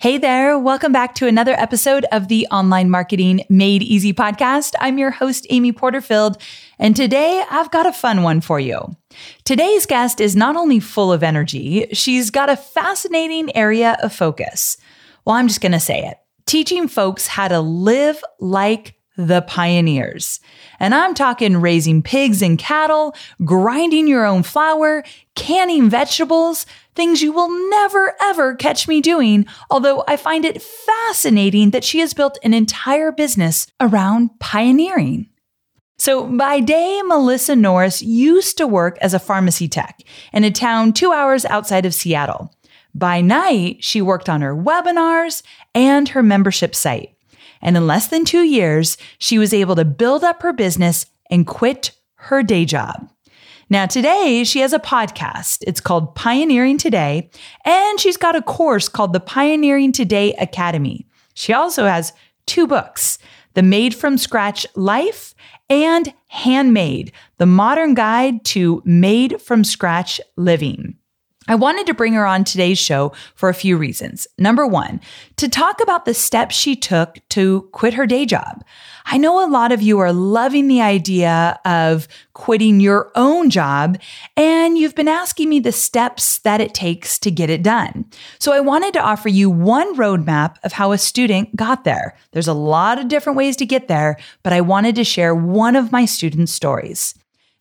Hey there, welcome back to another episode of the Online Marketing Made Easy podcast. I'm your host, Amy Porterfield, and today I've got a fun one for you. Today's guest is not only full of energy, she's got a fascinating area of focus. Well, I'm just going to say it teaching folks how to live like the pioneers. And I'm talking raising pigs and cattle, grinding your own flour, canning vegetables, things you will never ever catch me doing. Although I find it fascinating that she has built an entire business around pioneering. So by day, Melissa Norris used to work as a pharmacy tech in a town two hours outside of Seattle. By night, she worked on her webinars and her membership site. And in less than two years, she was able to build up her business and quit her day job. Now, today she has a podcast. It's called Pioneering Today, and she's got a course called the Pioneering Today Academy. She also has two books The Made from Scratch Life and Handmade, the modern guide to made from scratch living. I wanted to bring her on today's show for a few reasons. Number one, to talk about the steps she took to quit her day job. I know a lot of you are loving the idea of quitting your own job, and you've been asking me the steps that it takes to get it done. So I wanted to offer you one roadmap of how a student got there. There's a lot of different ways to get there, but I wanted to share one of my students' stories.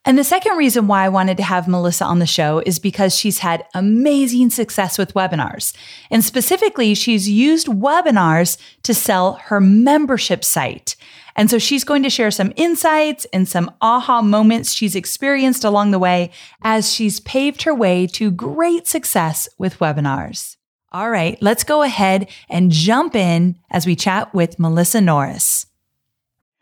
And the second reason why I wanted to have Melissa on the show is because she's had amazing success with webinars. And specifically, she's used webinars to sell her membership site. And so she's going to share some insights and some aha moments she's experienced along the way as she's paved her way to great success with webinars. All right, let's go ahead and jump in as we chat with Melissa Norris.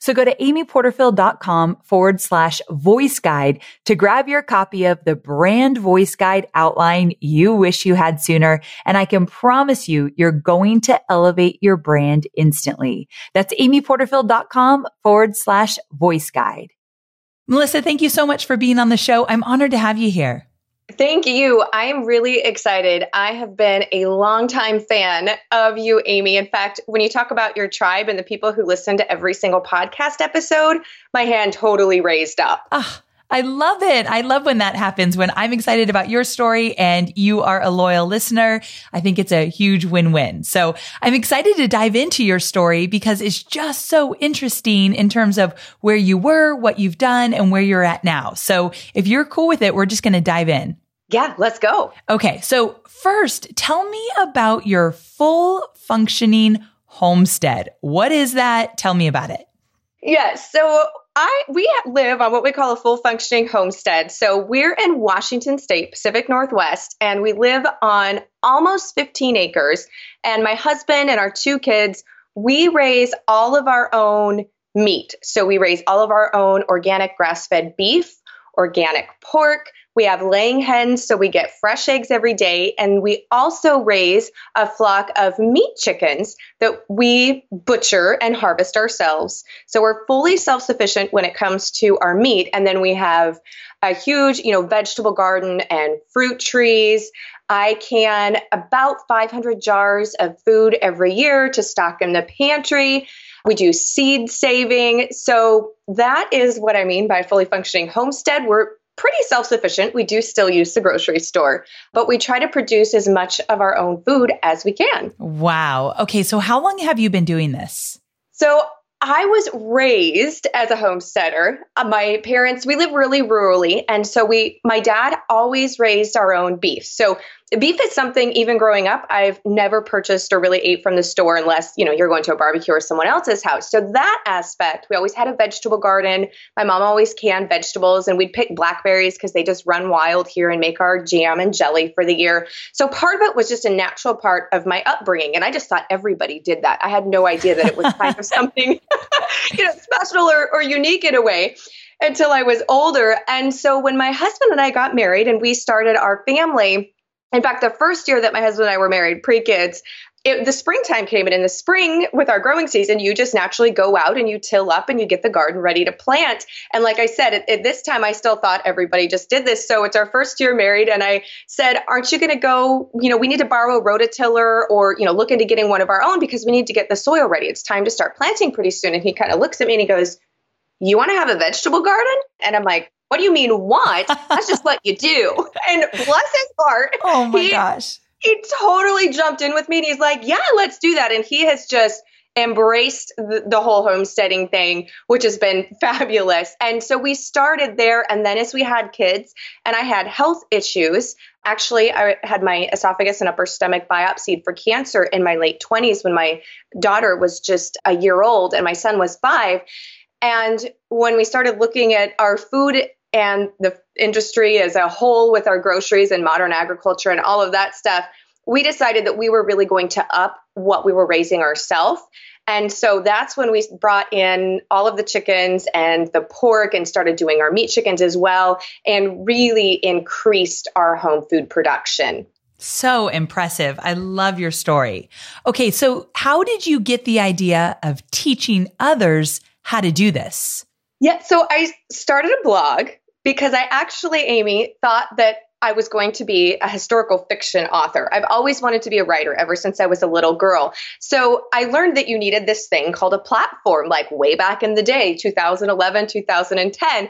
So go to amyporterfield.com forward slash voice guide to grab your copy of the brand voice guide outline you wish you had sooner. And I can promise you, you're going to elevate your brand instantly. That's amyporterfield.com forward slash voice guide. Melissa, thank you so much for being on the show. I'm honored to have you here. Thank you. I'm really excited. I have been a longtime fan of you, Amy. In fact, when you talk about your tribe and the people who listen to every single podcast episode, my hand totally raised up. Ah. I love it. I love when that happens, when I'm excited about your story and you are a loyal listener. I think it's a huge win-win. So I'm excited to dive into your story because it's just so interesting in terms of where you were, what you've done, and where you're at now. So if you're cool with it, we're just going to dive in. Yeah, let's go. Okay. So first, tell me about your full functioning homestead. What is that? Tell me about it. Yes. So I we live on what we call a full functioning homestead. So we're in Washington State, Pacific Northwest, and we live on almost 15 acres. And my husband and our two kids, we raise all of our own meat. So we raise all of our own organic grass-fed beef, organic pork, we have laying hens, so we get fresh eggs every day. And we also raise a flock of meat chickens that we butcher and harvest ourselves. So we're fully self sufficient when it comes to our meat. And then we have a huge, you know, vegetable garden and fruit trees. I can about 500 jars of food every year to stock in the pantry. We do seed saving. So that is what I mean by fully functioning homestead. We're pretty self sufficient. We do still use the grocery store, but we try to produce as much of our own food as we can. Wow. Okay. So, how long have you been doing this? So, I was raised as a homesteader. Uh, my parents, we live really rurally, and so we my dad always raised our own beef. So beef is something even growing up I've never purchased or really ate from the store unless, you know, you're going to a barbecue or someone else's house. So that aspect, we always had a vegetable garden. My mom always canned vegetables and we'd pick blackberries because they just run wild here and make our jam and jelly for the year. So part of it was just a natural part of my upbringing and I just thought everybody did that. I had no idea that it was kind of something you know, special or, or unique in a way until I was older. And so when my husband and I got married and we started our family, in fact, the first year that my husband and I were married, pre kids, the springtime came in in the spring with our growing season you just naturally go out and you till up and you get the garden ready to plant. And like i said at, at this time i still thought everybody just did this. So it's our first year married and i said aren't you going to go you know we need to borrow a rototiller or you know look into getting one of our own because we need to get the soil ready. It's time to start planting pretty soon. And he kind of looks at me and he goes you want to have a vegetable garden? And i'm like what do you mean what? That's just what you do. And bless his heart. Oh my he, gosh. He totally jumped in with me and he's like, yeah, let's do that. And he has just embraced the, the, whole homesteading thing, which has been fabulous. And so we started there. And then as we had kids and I had health issues, actually, I had my esophagus and upper stomach biopsied for cancer in my late 20s when my daughter was just a year old and my son was five. And when we started looking at our food and the industry as a whole with our groceries and modern agriculture and all of that stuff, we decided that we were really going to up what we were raising ourselves. And so that's when we brought in all of the chickens and the pork and started doing our meat chickens as well and really increased our home food production. So impressive. I love your story. Okay, so how did you get the idea of teaching others how to do this? Yeah, so I started a blog because I actually, Amy, thought that I was going to be a historical fiction author. I've always wanted to be a writer ever since I was a little girl. So I learned that you needed this thing called a platform, like way back in the day, 2011, 2010.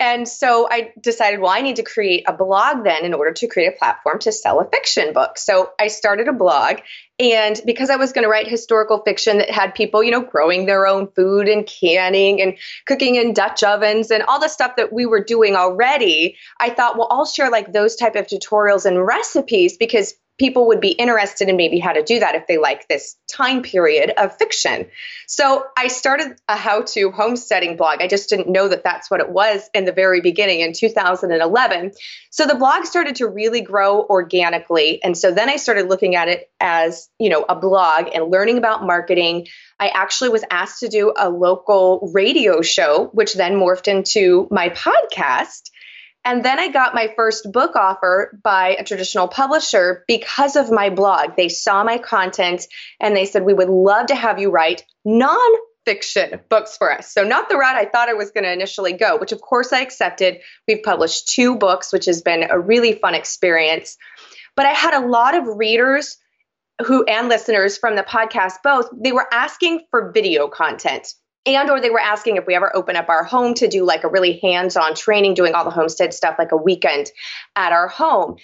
And so I decided, well, I need to create a blog then in order to create a platform to sell a fiction book. So I started a blog. And because I was going to write historical fiction that had people, you know, growing their own food and canning and cooking in Dutch ovens and all the stuff that we were doing already, I thought, well, I'll share like those type of tutorials and recipes because people would be interested in maybe how to do that if they like this time period of fiction. So I started a how to homesteading blog. I just didn't know that that's what it was in the very beginning in 2011. So the blog started to really grow organically. And so then I started looking at it as, you know, a blog and learning about marketing. I actually was asked to do a local radio show, which then morphed into my podcast. And then I got my first book offer by a traditional publisher because of my blog. They saw my content and they said, We would love to have you write non-fiction books for us. So, not the route I thought I was going to initially go, which of course I accepted. We've published two books, which has been a really fun experience. But I had a lot of readers who and listeners from the podcast both, they were asking for video content and or they were asking if we ever open up our home to do like a really hands-on training doing all the homestead stuff like a weekend at our home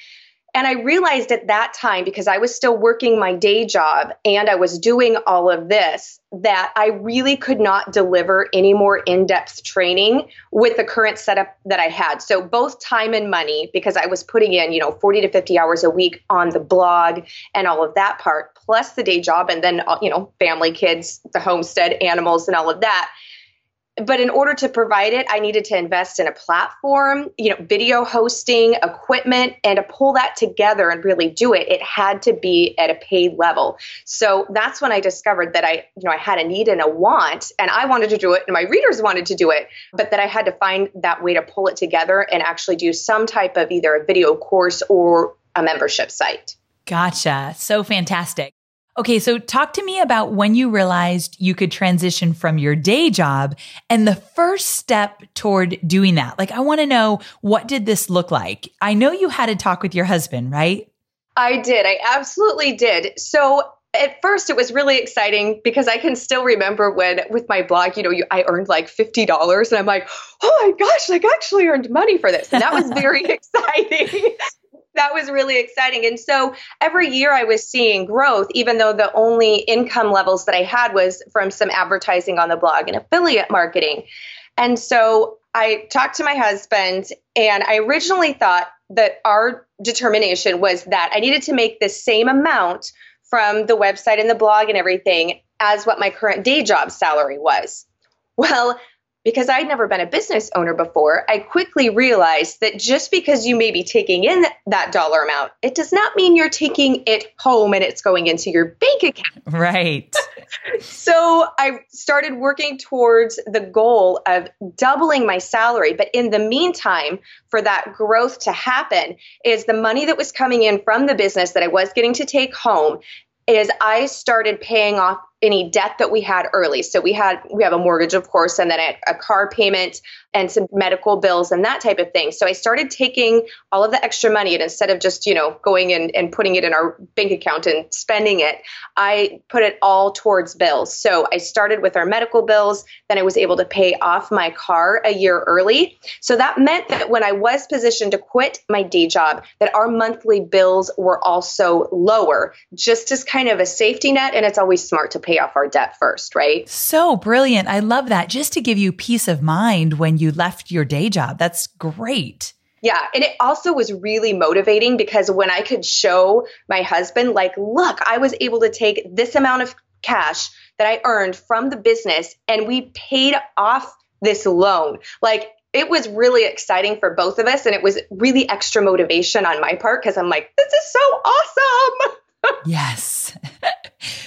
and I realized at that time, because I was still working my day job and I was doing all of this, that I really could not deliver any more in depth training with the current setup that I had. So, both time and money, because I was putting in, you know, 40 to 50 hours a week on the blog and all of that part, plus the day job, and then, uh, you know, family, kids, the homestead, animals, and all of that but in order to provide it i needed to invest in a platform you know video hosting equipment and to pull that together and really do it it had to be at a paid level so that's when i discovered that i you know i had a need and a want and i wanted to do it and my readers wanted to do it but that i had to find that way to pull it together and actually do some type of either a video course or a membership site Gotcha. So fantastic. Okay, so talk to me about when you realized you could transition from your day job and the first step toward doing that. Like, I want to know what did this look like? I know you had a talk with your husband, right? I did. I absolutely did. So at first it was really exciting because I can still remember when with my blog, you know, you, I earned like $50 and I'm like, oh my gosh, like I actually earned money for this. And that was very exciting. That was really exciting. And so every year I was seeing growth, even though the only income levels that I had was from some advertising on the blog and affiliate marketing. And so I talked to my husband, and I originally thought that our determination was that I needed to make the same amount from the website and the blog and everything as what my current day job salary was. Well, because I'd never been a business owner before, I quickly realized that just because you may be taking in that dollar amount, it does not mean you're taking it home and it's going into your bank account. Right. so I started working towards the goal of doubling my salary. But in the meantime, for that growth to happen, is the money that was coming in from the business that I was getting to take home is I started paying off any debt that we had early. So we had we have a mortgage, of course, and then a, a, car payment and some medical bills and that type of thing. So I started taking all of the extra money and instead of just, you know, going and, and putting it in our bank account and spending it, I put it all towards bills. So I started with our medical bills, then I was able to pay off my car a year early. So that meant that when I was positioned to quit my day job, that our monthly bills were also lower, just as kind of a safety net. And it's always smart to pay off our debt first, right? So brilliant. I love that. Just to give you peace of mind when you left your day job. That's great. Yeah. And it also was really motivating because when I could show my husband, like, look, I was able to take this amount of cash that I earned from the business and we paid off this loan. Like, it was really exciting for both of us. And it was really extra motivation on my part because I'm like, this is so awesome. yes.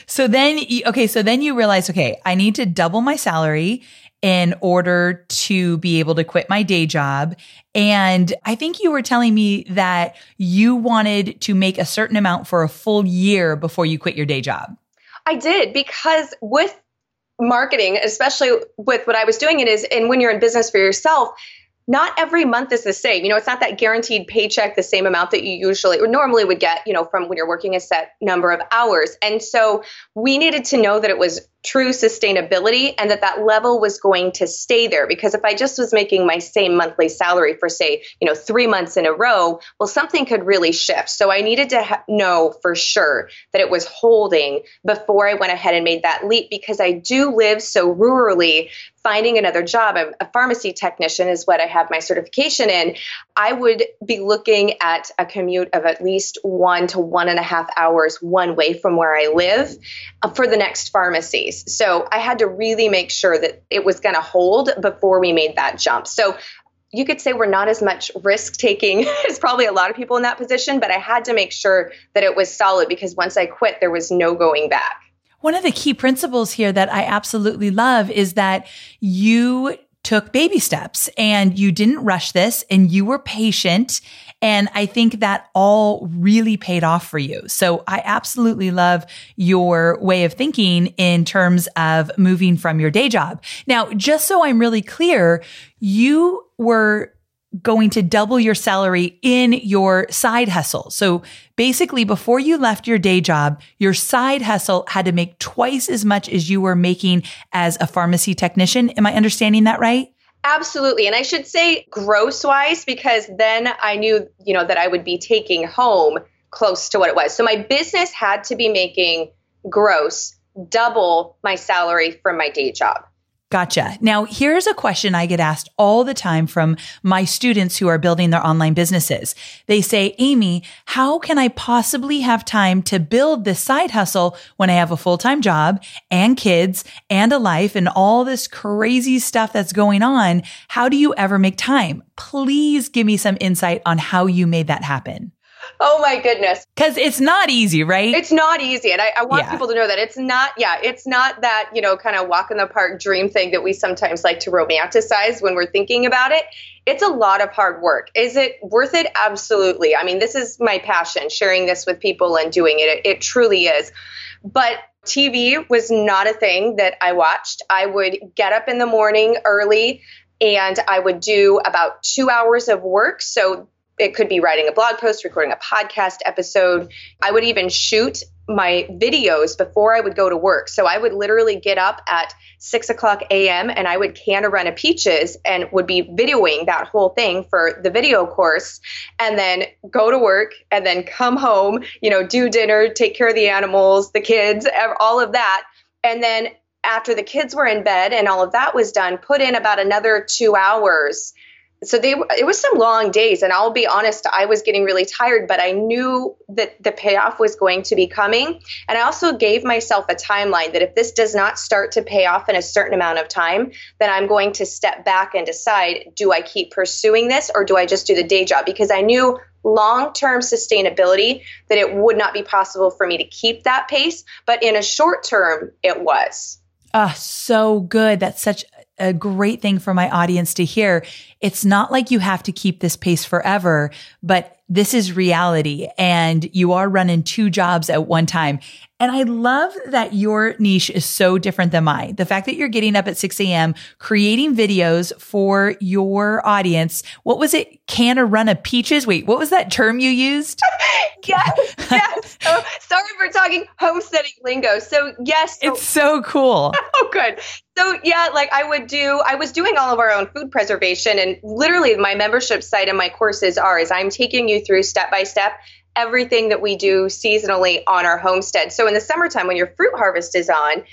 so then, okay, so then you realize, okay, I need to double my salary in order to be able to quit my day job. And I think you were telling me that you wanted to make a certain amount for a full year before you quit your day job. I did because with marketing, especially with what I was doing, it is, and when you're in business for yourself, not every month is the same. You know, it's not that guaranteed paycheck, the same amount that you usually or normally would get, you know, from when you're working a set number of hours. And so we needed to know that it was true sustainability and that that level was going to stay there. Because if i just was making my same monthly salary for say you know 3 months in a row well something could really shift. So i needed to ha- know for sure that it was holding before i went ahead and made that leap because i do live so rurally. Finding another job I'm a pharmacy technician is what i have my certification in. I would be looking at a commute of at least one to one and a half hours one way from where i live uh, for the next so I had to really make sure that it was going to hold before we made that jump. So you could say we're not as much risk taking as probably a lot of people in that position, but I had to make sure that it was solid because once I quit, there was no going back. One of the key principles here that I absolutely love is that you took baby steps and you didn't rush this and you were patient. And I think that all really paid off for you. So I absolutely love your way of thinking in terms of moving from your day job. Now, just so I'm really clear, you were going to double your salary in your side hustle. So basically, before you left your day job, your side hustle had to make twice as much as you were making as a pharmacy technician. Am I understanding that right? Absolutely. And I should say gross wise, because then I knew, you know, that I would be taking home close to what it was. So my business had to be making gross double my salary from my day job. Gotcha. Now, here's a question I get asked all the time from my students who are building their online businesses. They say, Amy, how can I possibly have time to build this side hustle when I have a full time job and kids and a life and all this crazy stuff that's going on? How do you ever make time? Please give me some insight on how you made that happen. Oh my goodness. Because it's not easy, right? It's not easy. And I, I want yeah. people to know that it's not, yeah, it's not that, you know, kind of walk in the park dream thing that we sometimes like to romanticize when we're thinking about it. It's a lot of hard work. Is it worth it? Absolutely. I mean, this is my passion, sharing this with people and doing it. It, it truly is. But TV was not a thing that I watched. I would get up in the morning early and I would do about two hours of work. So It could be writing a blog post, recording a podcast episode. I would even shoot my videos before I would go to work. So I would literally get up at six o'clock a.m. and I would can a run of peaches and would be videoing that whole thing for the video course and then go to work and then come home, you know, do dinner, take care of the animals, the kids, all of that. And then after the kids were in bed and all of that was done, put in about another two hours so they it was some long days and i'll be honest i was getting really tired but i knew that the payoff was going to be coming. And i also gave myself a timeline that if this does not start to pay off in a certain amount of time then i'm going to step back and decide do i keep pursuing this or do i just do the day job? Because i knew long term sustainability that it would not be possible for me to keep that pace but in a short term it was. Ah, so good. That's such a great thing for my audience to hear. It's not like you have to keep this pace forever, but this is reality and you are running two jobs at one time. And I love that your niche is so different than mine. The fact that you're getting up at 6 a.m., creating videos for your audience. What was it? Can a run of peaches? Wait, what was that term you used? yes, yes. Oh, sorry for talking homesteading lingo. So, yes. So, it's so cool. oh, good. So, yeah, like I would do, I was doing all of our own food preservation. And literally, my membership site and my courses are is I'm taking you through step by step everything that we do seasonally on our homestead. So in the summertime, when your fruit harvest is on,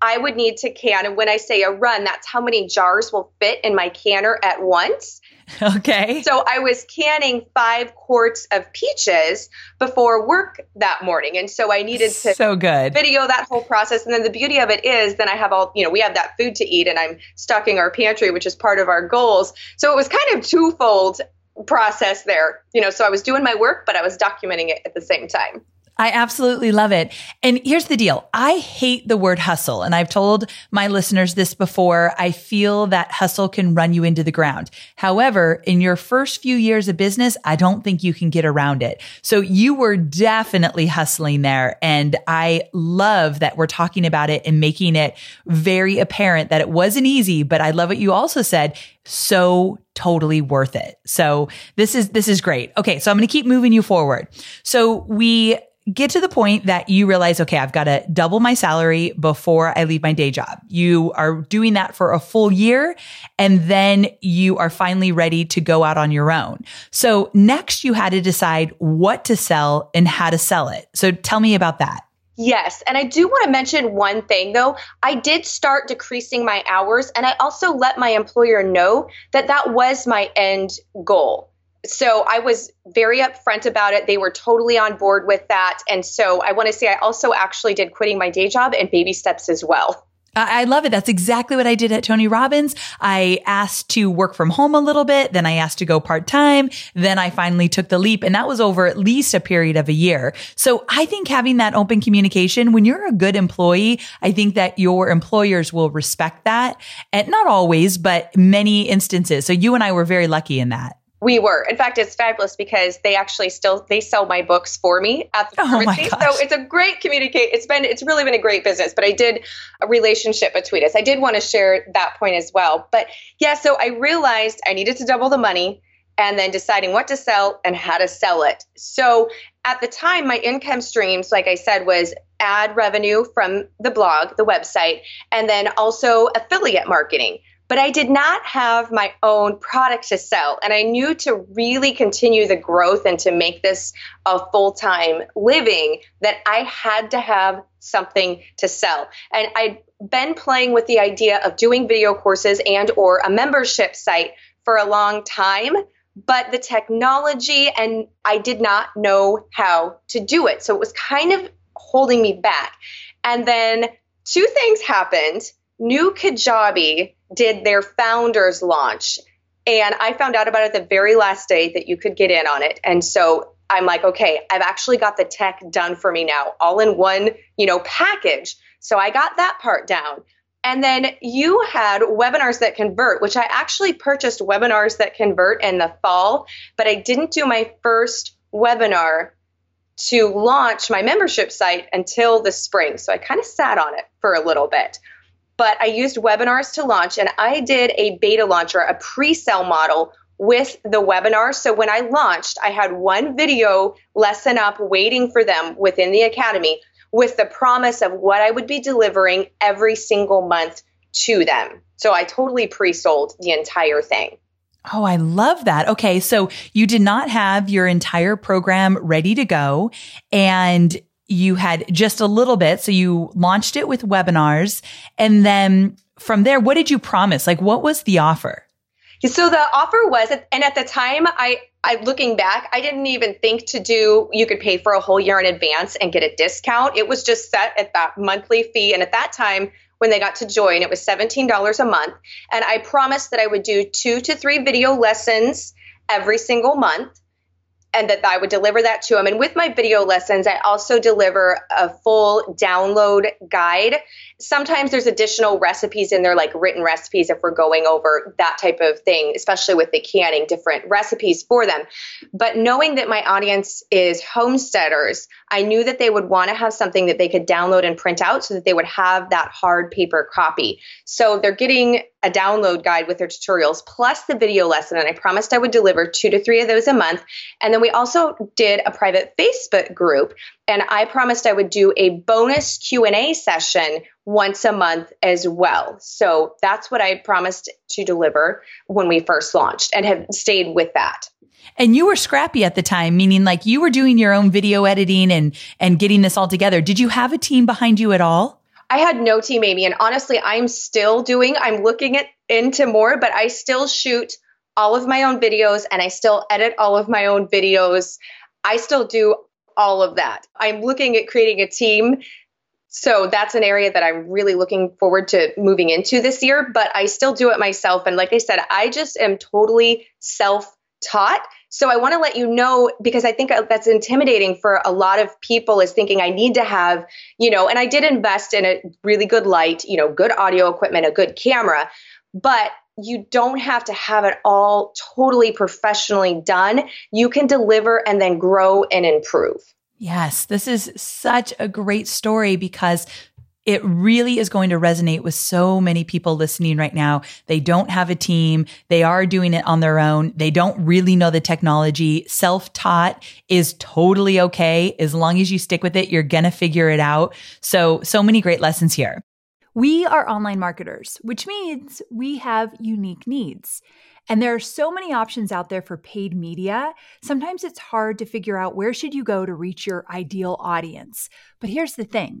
I would need to can. And when I say a run, that's how many jars will fit in my canner at once. Okay. So I was canning five quarts of peaches before work that morning. And so I needed to so good. video that whole process. And then the beauty of it is then I have all, you know, we have that food to eat and I'm stocking our pantry, which is part of our goals. So it was kind of twofold process there. You know, so I was doing my work, but I was documenting it at the same time. I absolutely love it. And here's the deal. I hate the word hustle. And I've told my listeners this before. I feel that hustle can run you into the ground. However, in your first few years of business, I don't think you can get around it. So you were definitely hustling there. And I love that we're talking about it and making it very apparent that it wasn't easy. But I love what you also said. So totally worth it. So this is, this is great. Okay. So I'm going to keep moving you forward. So we get to the point that you realize, okay, I've got to double my salary before I leave my day job. You are doing that for a full year and then you are finally ready to go out on your own. So next you had to decide what to sell and how to sell it. So tell me about that. Yes. And I do want to mention one thing though. I did start decreasing my hours and I also let my employer know that that was my end goal so I was very upfront about it. They were totally on board with that. And so I want to say I also actually did quitting my day job and baby steps as well. I love it. That's exactly what I did at Tony Robbins. I asked to work from home a little bit. Then I asked to go part time. Then I finally took the leap and that was over at least a period of a year. So I think having that open communication, when you're a good employee, I think that your employers will respect that and not always, but many instances. So you and I were very lucky in that. We were. In fact, it's fabulous because they actually still they sell my books for me at the oh pharmacy. So it's a great communicate. It's been it's really been a great business. But I did a relationship between us. I did want to share that point as well. But yeah, so I realized I needed to double the money and then deciding what to sell and how to sell it. So at the time, my income streams, like I said, was ad revenue from the blog, the website, and then also affiliate marketing but I did not have my own product to sell. And I knew to really continue the growth and to make this a full time living that I had to have something to sell. And I'd been playing with the idea of doing video courses and or a membership site for a long time but the technology and I did not know how to do it. So it was kind of holding me back. And then two things happened. New Kajabi did their founders launch. And I found out about it the very last day that you could get in on it. And so I'm like, okay, I've actually got the tech done for me now, all in one, you know, package. So I got that part down. And then you had webinars that convert, which I actually purchased webinars that convert in the fall, but I didn't do my first webinar to launch my membership site until the spring. So I kind of sat on it for a little bit but I used webinars to launch and I did a beta launcher, a pre sale model with the webinar. So when I launched, I had one video lesson up waiting for them within the academy with the promise of what I would be delivering every single month to them. So I totally pre sold the entire thing. Oh, I love that. Okay. So you did not have your entire program ready to go and you had just a little bit. So you launched it with webinars. And then from there, what did you promise? Like, what was the offer? So the offer was, and at the time, I, I looking back, I didn't even think to do. You could pay for a whole year in advance and get a discount. It was just set at that monthly fee, and at that time, when they got to join, it was seventeen dollars a month, and I promised that I would do two to three video lessons every single month and that I would deliver that to them. And with my video lessons, I also deliver a full download guide. Sometimes there's additional recipes in there, like written recipes, if we're going over that type of thing, especially with the canning, different recipes for them. But knowing that my audience is homesteaders, I knew that they would want to have something that they could download and print out so that they would have that hard paper copy. So they're getting a download guide with their tutorials plus the video lesson and i promised i would deliver two to three of those a month. And then we also did a private facebook group and i promised i would do a bonus q&a session once a month as well. So that's what i promised to deliver when we first launched and have stayed with that. And you were scrappy at the time meaning like you were doing your own video editing and and getting this all together. Did you have a team behind you at all I had no team Amy, and honestly, I'm still doing. I'm looking at into more, but I still shoot all of my own videos and I still edit all of my own videos. I still do all of that. I'm looking at creating a team. So that's an area that I'm really looking forward to moving into this year, but I still do it myself. And like I said, I just am totally self taught. So I want to let you know because I think uh, that's intimidating for a lot of people is thinking I need to have, you know, and I did invest in a really good light, you know, good audio equipment, a good camera, but you don't have to have it all totally professionally done. You can deliver and then grow and improve. Yes, this is such a great story because it really is going to resonate with so many people listening right now. They don't have a team. They are doing it on their own. They don't really know the technology. Self taught is totally okay. As long as you stick with it, you're going to figure it out. So, so many great lessons here. We are online marketers, which means we have unique needs. And there are so many options out there for paid media. Sometimes it's hard to figure out where should you go to reach your ideal audience. But here's the thing.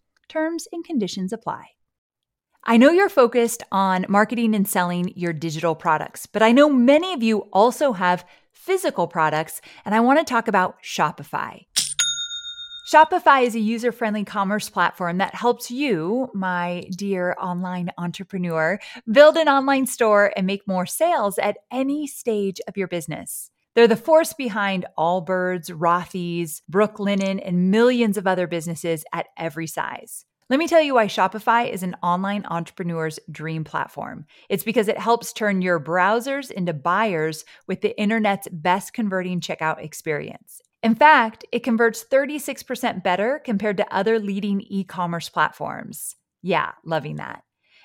Terms and conditions apply. I know you're focused on marketing and selling your digital products, but I know many of you also have physical products, and I want to talk about Shopify. Shopify is a user friendly commerce platform that helps you, my dear online entrepreneur, build an online store and make more sales at any stage of your business. They're the force behind Allbirds, Rothy's, Brooklinen, and millions of other businesses at every size. Let me tell you why Shopify is an online entrepreneur's dream platform. It's because it helps turn your browsers into buyers with the internet's best converting checkout experience. In fact, it converts 36% better compared to other leading e commerce platforms. Yeah, loving that.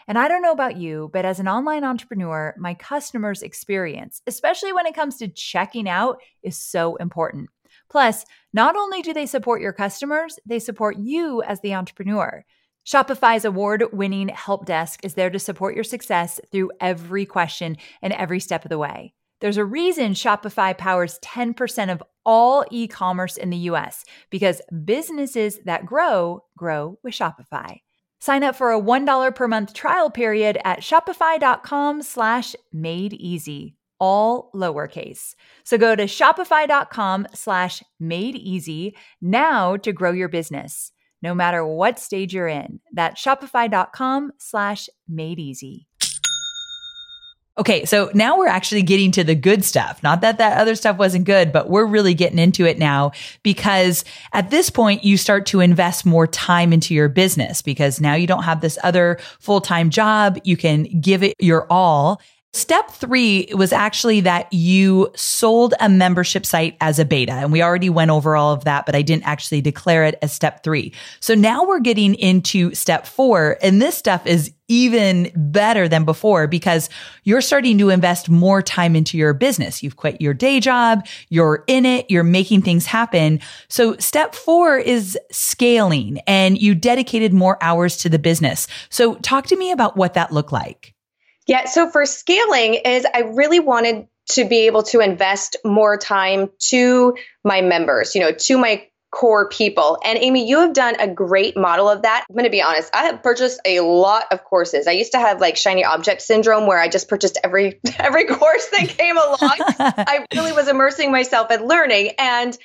And I don't know about you, but as an online entrepreneur, my customers' experience, especially when it comes to checking out, is so important. Plus, not only do they support your customers, they support you as the entrepreneur. Shopify's award winning help desk is there to support your success through every question and every step of the way. There's a reason Shopify powers 10% of all e commerce in the US because businesses that grow, grow with Shopify. Sign up for a $1 per month trial period at shopify.com slash made easy, all lowercase. So go to shopify.com slash made easy now to grow your business, no matter what stage you're in. That's shopify.com slash made easy. Okay, so now we're actually getting to the good stuff. Not that that other stuff wasn't good, but we're really getting into it now because at this point you start to invest more time into your business because now you don't have this other full-time job. You can give it your all. Step three was actually that you sold a membership site as a beta. And we already went over all of that, but I didn't actually declare it as step three. So now we're getting into step four. And this stuff is even better than before because you're starting to invest more time into your business. You've quit your day job. You're in it. You're making things happen. So step four is scaling and you dedicated more hours to the business. So talk to me about what that looked like. Yeah, so for scaling is I really wanted to be able to invest more time to my members, you know, to my core people. And Amy, you have done a great model of that. I'm going to be honest, I have purchased a lot of courses. I used to have like shiny object syndrome where I just purchased every every course that came along. I really was immersing myself in learning and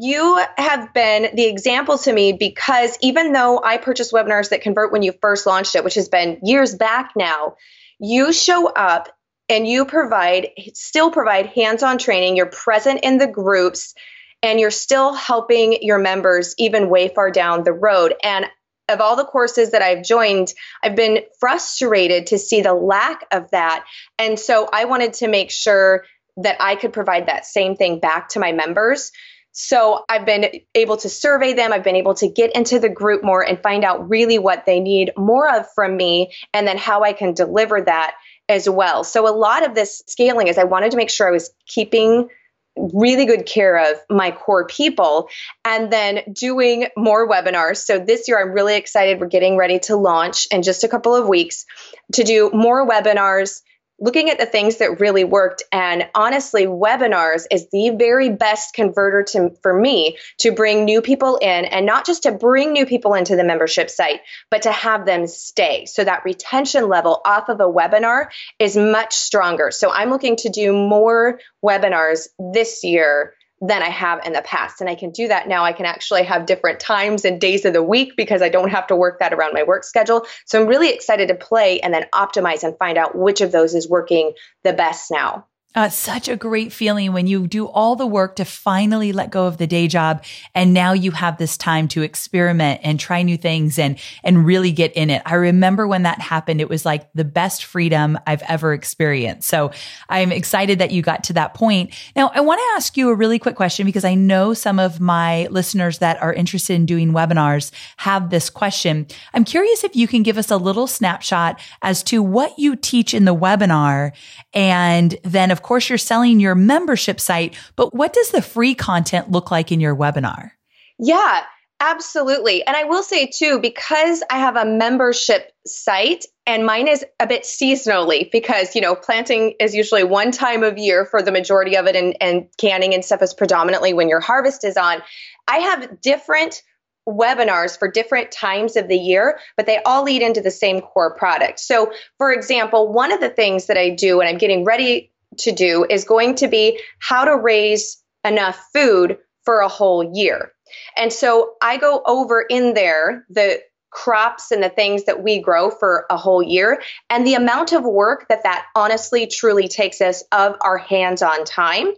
you have been the example to me because even though I purchased webinars that convert when you first launched it, which has been years back now, you show up and you provide still provide hands-on training you're present in the groups and you're still helping your members even way far down the road and of all the courses that I've joined, I've been frustrated to see the lack of that. And so I wanted to make sure that I could provide that same thing back to my members. So I've been able to survey them. I've been able to get into the group more and find out really what they need more of from me and then how I can deliver that as well. So a lot of this scaling is I wanted to make sure I was keeping really good care of my core people and then doing more webinars. So this year I'm really excited. We're getting ready to launch in just a couple of weeks to do more webinars looking at the things that really worked. And honestly webinars is the very best converter to for me to bring new people in and not just to bring new people into the membership site but to have them stay. So that retention level off of a webinar is much stronger. So i'm looking to do more webinars this year than I have in the past. And I can do that now. I can actually have different times and days of the week because I don't have to work that around my work schedule. So I'm really excited to play and then optimize and find out which of those is working the best now. Uh, such a great feeling when you do all the work to finally let go of the day job. And now you have this time to experiment and try new things and, and really get in it. I remember when that happened, it was like the best freedom I've ever experienced. So I'm excited that you got to that point. Now, I want to ask you a really quick question because I know some of my listeners that are interested in doing webinars have this question. I'm curious if you can give us a little snapshot as to what you teach in the webinar and then, of course, you're selling your membership site, but what does the free content look like in your webinar? Yeah, absolutely. And I will say too, because I have a membership site and mine is a bit seasonally because, you know, planting is usually one time of year for the majority of it and, and canning and stuff is predominantly when your harvest is on. I have different webinars for different times of the year, but they all lead into the same core product. So, for example, one of the things that I do when I'm getting ready to do is going to be how to raise enough food for a whole year. And so I go over in there the crops and the things that we grow for a whole year and the amount of work that that honestly truly takes us of our hands-on time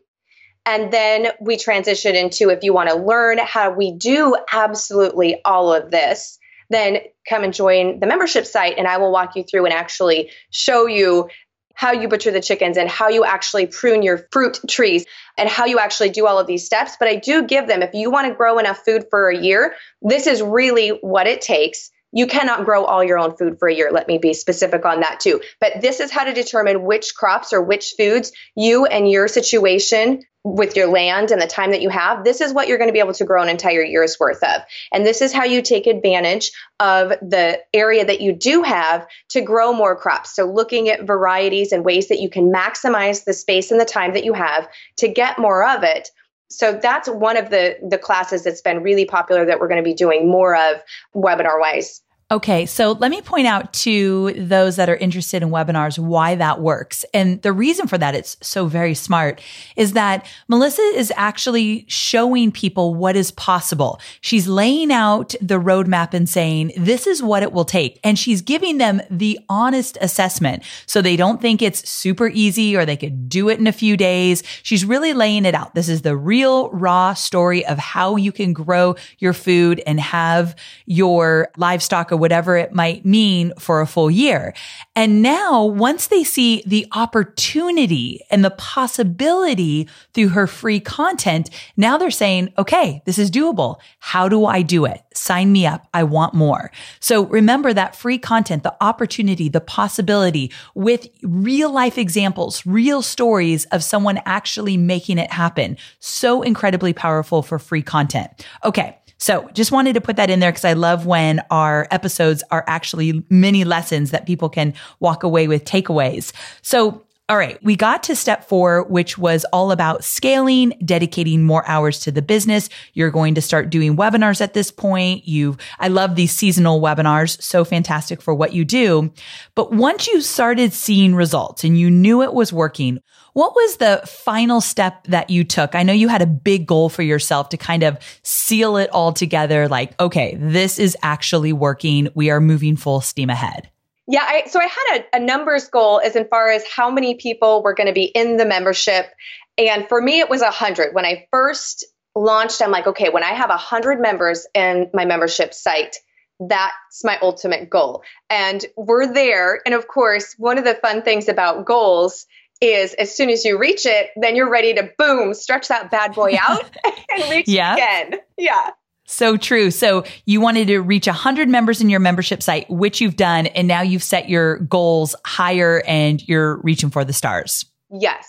and then we transition into if you want to learn how we do absolutely all of this, then come and join the membership site and I will walk you through and actually show you how you butcher the chickens and how you actually prune your fruit trees and how you actually do all of these steps. But I do give them, if you want to grow enough food for a year, this is really what it takes. You cannot grow all your own food for a year. Let me be specific on that too. But this is how to determine which crops or which foods you and your situation with your land and the time that you have, this is what you're going to be able to grow an entire year's worth of. And this is how you take advantage of the area that you do have to grow more crops. So, looking at varieties and ways that you can maximize the space and the time that you have to get more of it. So that's one of the the classes that's been really popular that we're going to be doing more of webinar wise. Okay, so let me point out to those that are interested in webinars why that works. And the reason for that, it's so very smart, is that Melissa is actually showing people what is possible. She's laying out the roadmap and saying, this is what it will take. And she's giving them the honest assessment. So they don't think it's super easy or they could do it in a few days. She's really laying it out. This is the real raw story of how you can grow your food and have your livestock whatever it might mean for a full year. And now once they see the opportunity and the possibility through her free content, now they're saying, okay, this is doable. How do I do it? Sign me up. I want more. So remember that free content, the opportunity, the possibility with real life examples, real stories of someone actually making it happen. So incredibly powerful for free content. Okay. So just wanted to put that in there because I love when our episodes are actually mini lessons that people can walk away with takeaways. So all right, we got to step four, which was all about scaling, dedicating more hours to the business. You're going to start doing webinars at this point. You, I love these seasonal webinars. So fantastic for what you do. But once you started seeing results and you knew it was working, what was the final step that you took? I know you had a big goal for yourself to kind of seal it all together. Like, okay, this is actually working. We are moving full steam ahead. Yeah, I, so I had a, a numbers goal as in far as how many people were going to be in the membership. And for me, it was 100. When I first launched, I'm like, okay, when I have 100 members in my membership site, that's my ultimate goal. And we're there. And of course, one of the fun things about goals is as soon as you reach it, then you're ready to boom, stretch that bad boy out and reach yeah. again. Yeah. So true. So you wanted to reach 100 members in your membership site, which you've done, and now you've set your goals higher and you're reaching for the stars. Yes.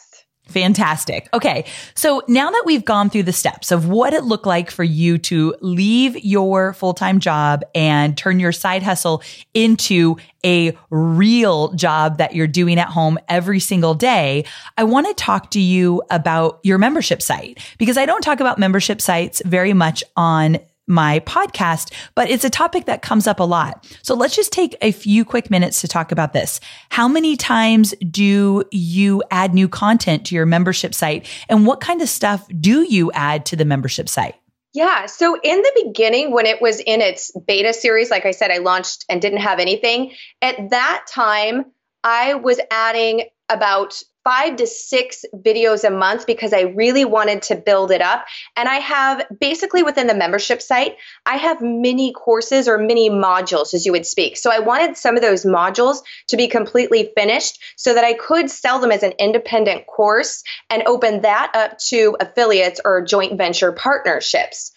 Fantastic. Okay. So now that we've gone through the steps of what it looked like for you to leave your full-time job and turn your side hustle into a real job that you're doing at home every single day, I want to talk to you about your membership site because I don't talk about membership sites very much on my podcast, but it's a topic that comes up a lot. So let's just take a few quick minutes to talk about this. How many times do you add new content to your membership site? And what kind of stuff do you add to the membership site? Yeah. So in the beginning, when it was in its beta series, like I said, I launched and didn't have anything. At that time, I was adding about five to six videos a month because I really wanted to build it up. And I have basically within the membership site, I have mini courses or mini modules, as you would speak. So I wanted some of those modules to be completely finished so that I could sell them as an independent course and open that up to affiliates or joint venture partnerships.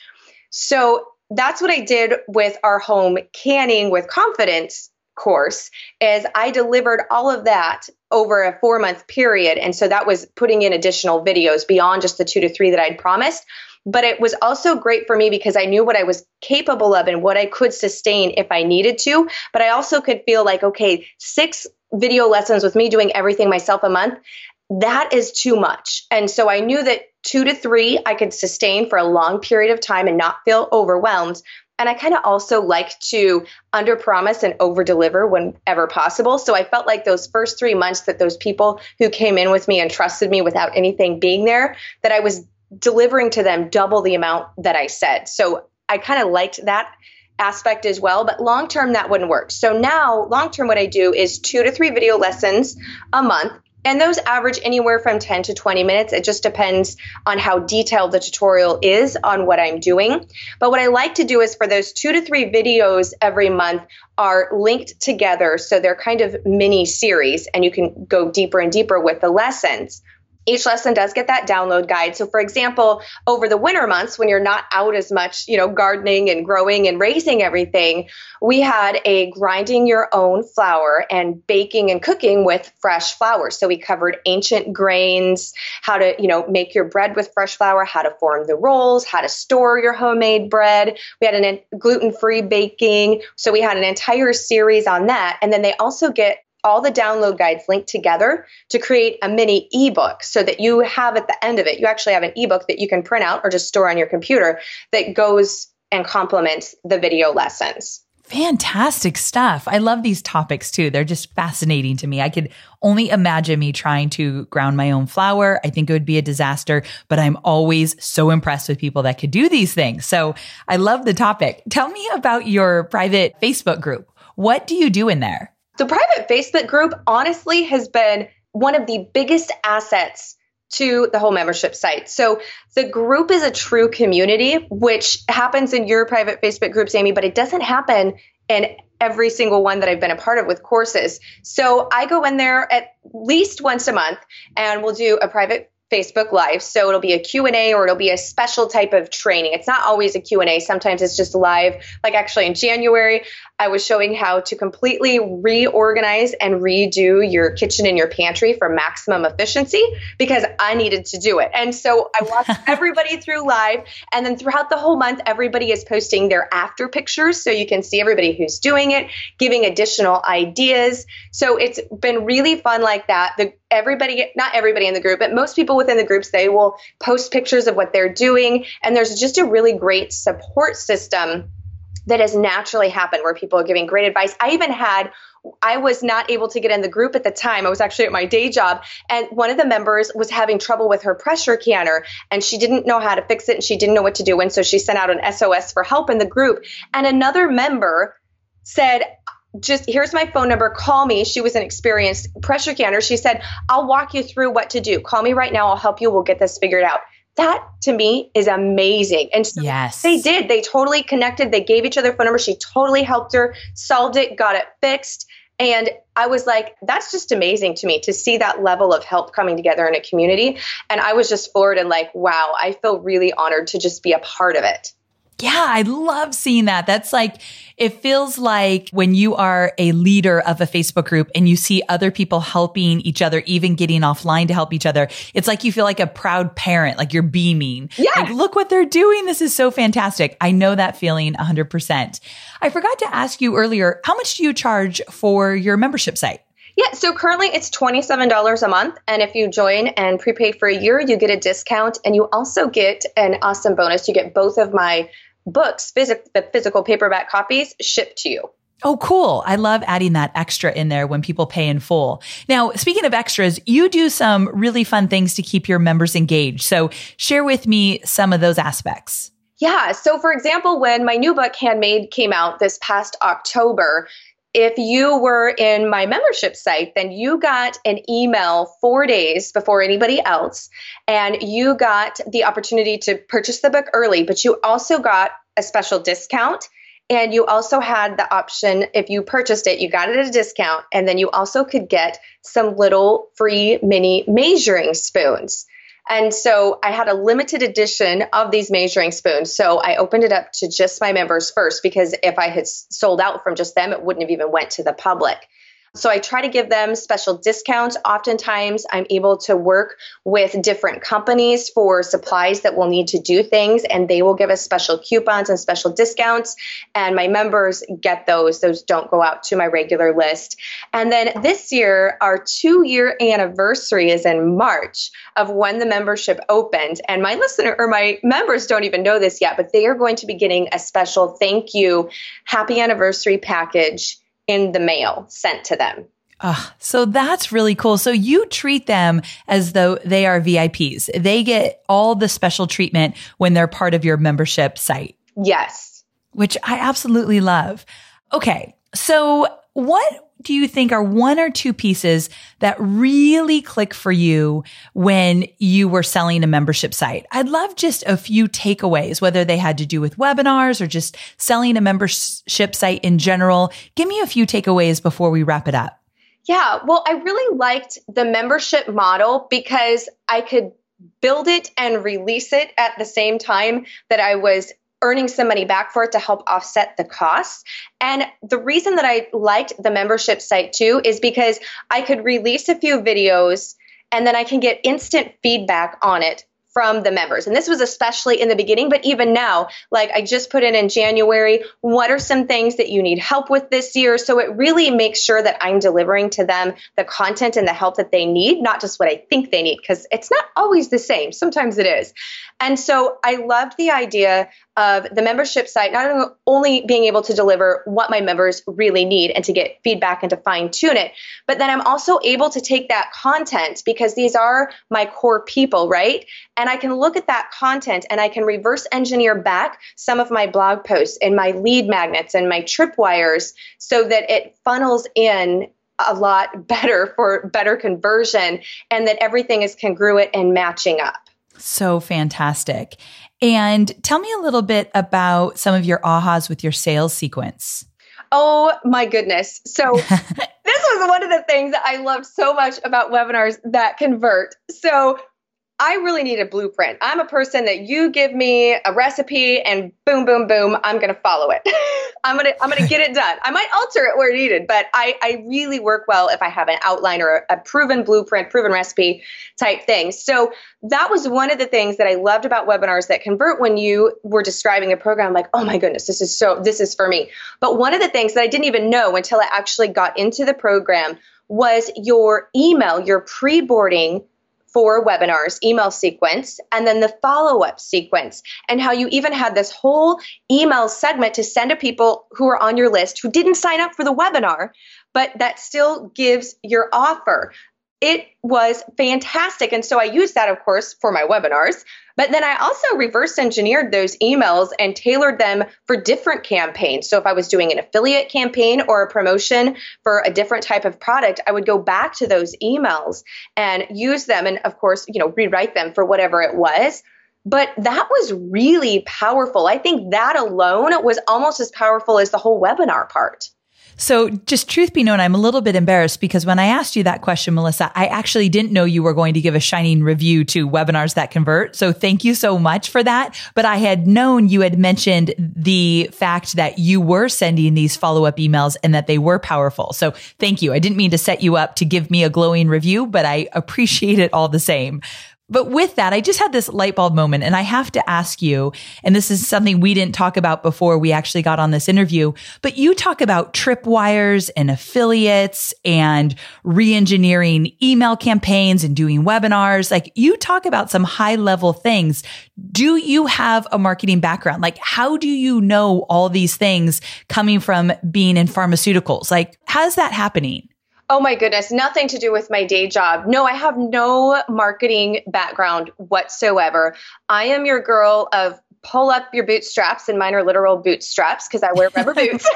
So that's what I did with our home canning with confidence course is I delivered all of that over a four month period. And so that was putting in additional videos beyond just the two to three that I'd promised. But it was also great for me because I knew what I was capable of and what I could sustain if I needed to. But I also could feel like, okay, six video lessons with me doing everything myself a month, that is too much. And so I knew that two to three I could sustain for a long period of time and not feel overwhelmed. And I kind of also like to under promise and over deliver whenever possible. So I felt like those first three months that those people who came in with me and trusted me without anything being there, that I was delivering to them double the amount that I said. So I kind of liked that aspect as well, but long term that wouldn't work. So now, long term, what I do is two to three video lessons a month and those average anywhere from 10 to 20 minutes. It just depends on how detailed the tutorial is on what I'm doing. But what I like to do is for those two to three videos every month are linked together. So they're kind of mini series and you can go deeper and deeper with the lessons. Each lesson does get that download guide. So for example, over the winter months when you're not out as much, you know, gardening and growing and raising everything, we had a grinding your own flour and baking and cooking with fresh flour. So we covered ancient grains, how to, you know, make your bread with fresh flour, how to form the rolls, how to store your homemade bread. We had an gluten-free baking. So we had an entire series on that. And then they also get all the download guides linked together to create a mini ebook so that you have at the end of it, you actually have an ebook that you can print out or just store on your computer that goes and complements the video lessons. Fantastic stuff. I love these topics too. They're just fascinating to me. I could only imagine me trying to ground my own flour. I think it would be a disaster, but I'm always so impressed with people that could do these things. So I love the topic. Tell me about your private Facebook group. What do you do in there? The private Facebook group honestly has been one of the biggest assets to the whole membership site. So the group is a true community, which happens in your private Facebook groups, Amy, but it doesn't happen in every single one that I've been a part of with courses. So I go in there at least once a month and we'll do a private Facebook Live. So it'll be a Q&A or it'll be a special type of training. It's not always a Q&A. Sometimes it's just live. Like actually in January, I was showing how to completely reorganize and redo your kitchen and your pantry for maximum efficiency because I needed to do it. And so I walked everybody through live. And then throughout the whole month, everybody is posting their after pictures so you can see everybody who's doing it, giving additional ideas. So it's been really fun like that. The everybody not everybody in the group but most people within the groups they will post pictures of what they're doing and there's just a really great support system that has naturally happened where people are giving great advice. I even had I was not able to get in the group at the time. I was actually at my day job, and one of the members was having trouble with her pressure canner, and she didn't know how to fix it, and she didn't know what to do. And so she sent out an SOS for help in the group. And another member said, just here's my phone number. Call me. She was an experienced pressure canner. She said, I'll walk you through what to do. Call me right now. I'll help you. We'll get this figured out that to me is amazing. And so yes. they did. They totally connected. They gave each other phone numbers. She totally helped her, solved it, got it fixed. And I was like, that's just amazing to me to see that level of help coming together in a community. And I was just floored and like, wow, I feel really honored to just be a part of it. Yeah, I love seeing that. That's like, it feels like when you are a leader of a Facebook group and you see other people helping each other, even getting offline to help each other. It's like you feel like a proud parent, like you're beaming. Yeah. Like, look what they're doing. This is so fantastic. I know that feeling 100%. I forgot to ask you earlier, how much do you charge for your membership site? Yeah, so currently it's $27 a month. And if you join and prepay for a year, you get a discount. And you also get an awesome bonus. You get both of my books, phys- the physical paperback copies, shipped to you. Oh, cool. I love adding that extra in there when people pay in full. Now, speaking of extras, you do some really fun things to keep your members engaged. So share with me some of those aspects. Yeah. So, for example, when my new book, Handmade, came out this past October, if you were in my membership site, then you got an email four days before anybody else, and you got the opportunity to purchase the book early, but you also got a special discount. And you also had the option, if you purchased it, you got it at a discount. And then you also could get some little free mini measuring spoons. And so I had a limited edition of these measuring spoons. So I opened it up to just my members first because if I had sold out from just them, it wouldn't have even went to the public. So I try to give them special discounts. Oftentimes, I'm able to work with different companies for supplies that will need to do things, and they will give us special coupons and special discounts. And my members get those. Those don't go out to my regular list. And then this year, our two year anniversary is in March of when the membership opened. And my listener or my members don't even know this yet, but they are going to be getting a special thank you, happy anniversary package in the mail sent to them. Oh, so that's really cool. So you treat them as though they are VIPs. They get all the special treatment when they're part of your membership site. Yes. Which I absolutely love. Okay. So what do you think are one or two pieces that really click for you when you were selling a membership site? I'd love just a few takeaways, whether they had to do with webinars or just selling a membership site in general. Give me a few takeaways before we wrap it up. Yeah, well, I really liked the membership model because I could build it and release it at the same time that I was earning some money back for it to help offset the costs. And the reason that I liked the membership site too is because I could release a few videos and then I can get instant feedback on it from the members. And this was especially in the beginning, but even now, like I just put in in January, what are some things that you need help with this year? So it really makes sure that I'm delivering to them the content and the help that they need, not just what I think they need, because it's not always the same. Sometimes it is. And so I loved the idea of the membership site not only being able to deliver what my members really need and to get feedback and to fine tune it, but then I'm also able to take that content because these are my core people, right? And I can look at that content and I can reverse engineer back some of my blog posts and my lead magnets and my tripwires so that it funnels in a lot better for better conversion and that everything is congruent and matching up. So fantastic. And tell me a little bit about some of your ahas with your sales sequence. Oh my goodness. So, this was one of the things that I loved so much about webinars that convert. So, I really need a blueprint. I'm a person that you give me a recipe and boom, boom, boom, I'm going to follow it. I'm going to, I'm going to get it done. I might alter it where needed, but I, I really work well if I have an outline or a, a proven blueprint, proven recipe type thing. So that was one of the things that I loved about webinars that convert when you were describing a program like, oh my goodness, this is so, this is for me. But one of the things that I didn't even know until I actually got into the program was your email, your pre-boarding four webinars email sequence and then the follow up sequence, and how you even had this whole email segment to send to people who are on your list who didn't sign up for the webinar, but that still gives your offer it was fantastic. And so I used that, of course, for my webinars. But then I also reverse engineered those emails and tailored them for different campaigns. So if I was doing an affiliate campaign or a promotion for a different type of product, I would go back to those emails and use them and, of course, you know, rewrite them for whatever it was. But that was really powerful. I think that alone was almost as powerful as the whole webinar part. So, just truth be known, I'm a little bit embarrassed because when I asked you that question, Melissa, I actually didn't know you were going to give a shining review to webinars that convert. So, thank you so much for that. But I had known you had mentioned the fact that you were sending these follow up emails and that they were powerful. So, thank you. I didn't mean to set you up to give me a glowing review, but I appreciate it all the same. But with that, I just had this light bulb moment and I have to ask you, and this is something we didn't talk about before we actually got on this interview, but you talk about tripwires and affiliates and re-engineering email campaigns and doing webinars. Like you talk about some high level things. Do you have a marketing background? Like how do you know all these things coming from being in pharmaceuticals? Like how's that happening? Oh my goodness, nothing to do with my day job. No, I have no marketing background whatsoever. I am your girl of pull up your bootstraps, and mine are literal bootstraps because I wear rubber boots.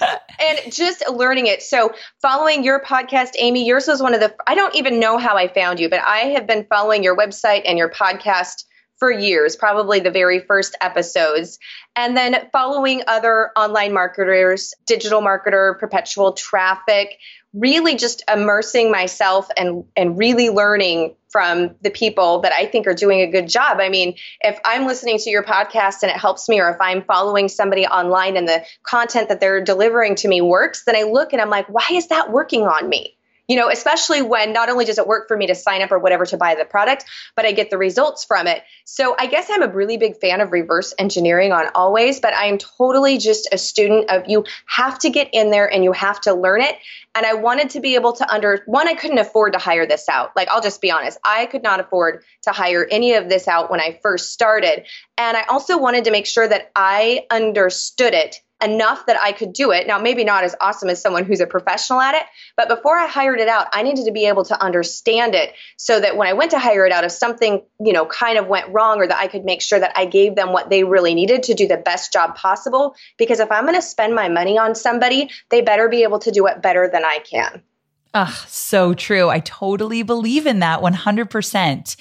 and just learning it. So, following your podcast, Amy, yours was one of the, I don't even know how I found you, but I have been following your website and your podcast for years, probably the very first episodes. And then following other online marketers, digital marketer, perpetual traffic, really just immersing myself and and really learning from the people that I think are doing a good job. I mean, if I'm listening to your podcast and it helps me or if I'm following somebody online and the content that they're delivering to me works, then I look and I'm like, why is that working on me? You know, especially when not only does it work for me to sign up or whatever to buy the product, but I get the results from it. So I guess I'm a really big fan of reverse engineering on always, but I am totally just a student of you have to get in there and you have to learn it. And I wanted to be able to under one, I couldn't afford to hire this out. Like, I'll just be honest, I could not afford to hire any of this out when I first started. And I also wanted to make sure that I understood it enough that I could do it. Now, maybe not as awesome as someone who's a professional at it, but before I hired it out, I needed to be able to understand it so that when I went to hire it out, if something, you know, kind of went wrong or that I could make sure that I gave them what they really needed to do the best job possible. Because if I'm going to spend my money on somebody, they better be able to do it better than I can. Ah, so true. I totally believe in that 100%.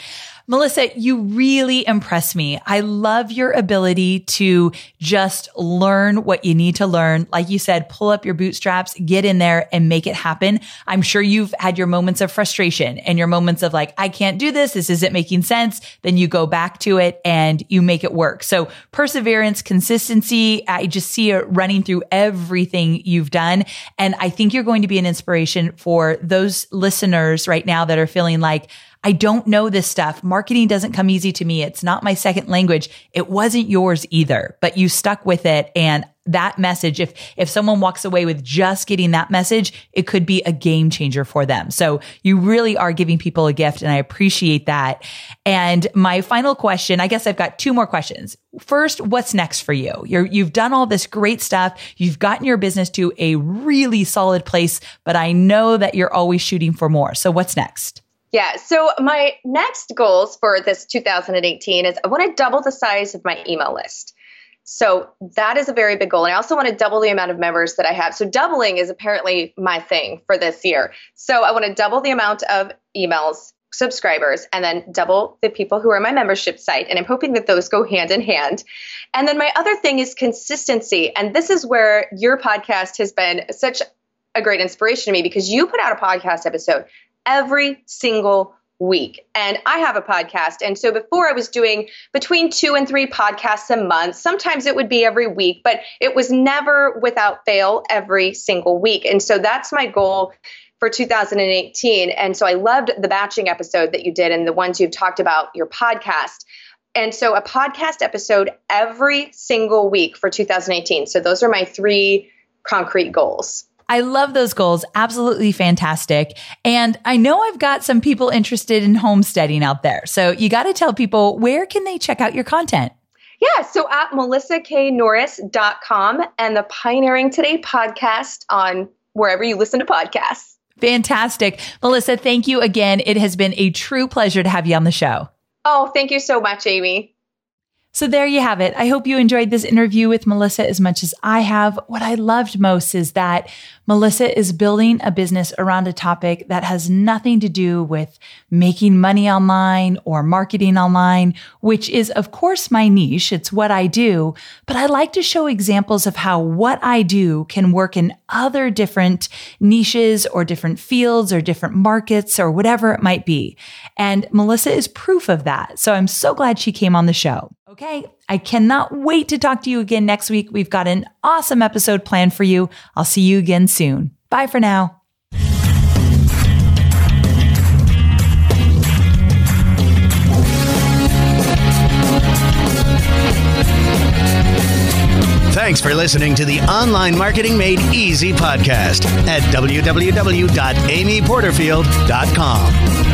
Melissa, you really impress me. I love your ability to just learn what you need to learn. Like you said, pull up your bootstraps, get in there and make it happen. I'm sure you've had your moments of frustration and your moments of like, I can't do this. This isn't making sense. Then you go back to it and you make it work. So perseverance, consistency, I just see it running through everything you've done. And I think you're going to be an inspiration for those listeners right now that are feeling like, I don't know this stuff. Marketing doesn't come easy to me. It's not my second language. It wasn't yours either, but you stuck with it. And that message, if, if someone walks away with just getting that message, it could be a game changer for them. So you really are giving people a gift and I appreciate that. And my final question, I guess I've got two more questions. First, what's next for you? You're, you've done all this great stuff. You've gotten your business to a really solid place, but I know that you're always shooting for more. So what's next? Yeah. So my next goals for this 2018 is I want to double the size of my email list. So that is a very big goal. And I also want to double the amount of members that I have. So doubling is apparently my thing for this year. So I want to double the amount of emails, subscribers, and then double the people who are on my membership site. And I'm hoping that those go hand in hand. And then my other thing is consistency. And this is where your podcast has been such a great inspiration to me because you put out a podcast episode every single week. And I have a podcast. And so before I was doing between two and three podcasts a month. Sometimes it would be every week, but it was never without fail every single week. And so that's my goal for 2018. And so I loved the batching episode that you did and the ones you've talked about your podcast. And so a podcast episode every single week for 2018. So those are my three concrete goals. I love those goals. Absolutely fantastic. And I know I've got some people interested in homesteading out there. So you got to tell people where can they check out your content? Yeah, so at melissaknorris.com and the Pioneering Today podcast on wherever you listen to podcasts. Fantastic. Melissa, thank you again. It has been a true pleasure to have you on the show. Oh, thank you so much, Amy. So there you have it. I hope you enjoyed this interview with Melissa as much as I have. What I loved most is that Melissa is building a business around a topic that has nothing to do with making money online or marketing online, which is of course my niche. It's what I do, but I like to show examples of how what I do can work in other different niches or different fields or different markets or whatever it might be. And Melissa is proof of that. So I'm so glad she came on the show. Okay. I cannot wait to talk to you again next week. We've got an awesome episode planned for you. I'll see you again soon. Bye for now. Thanks for listening to the Online Marketing Made Easy podcast at www.amyporterfield.com.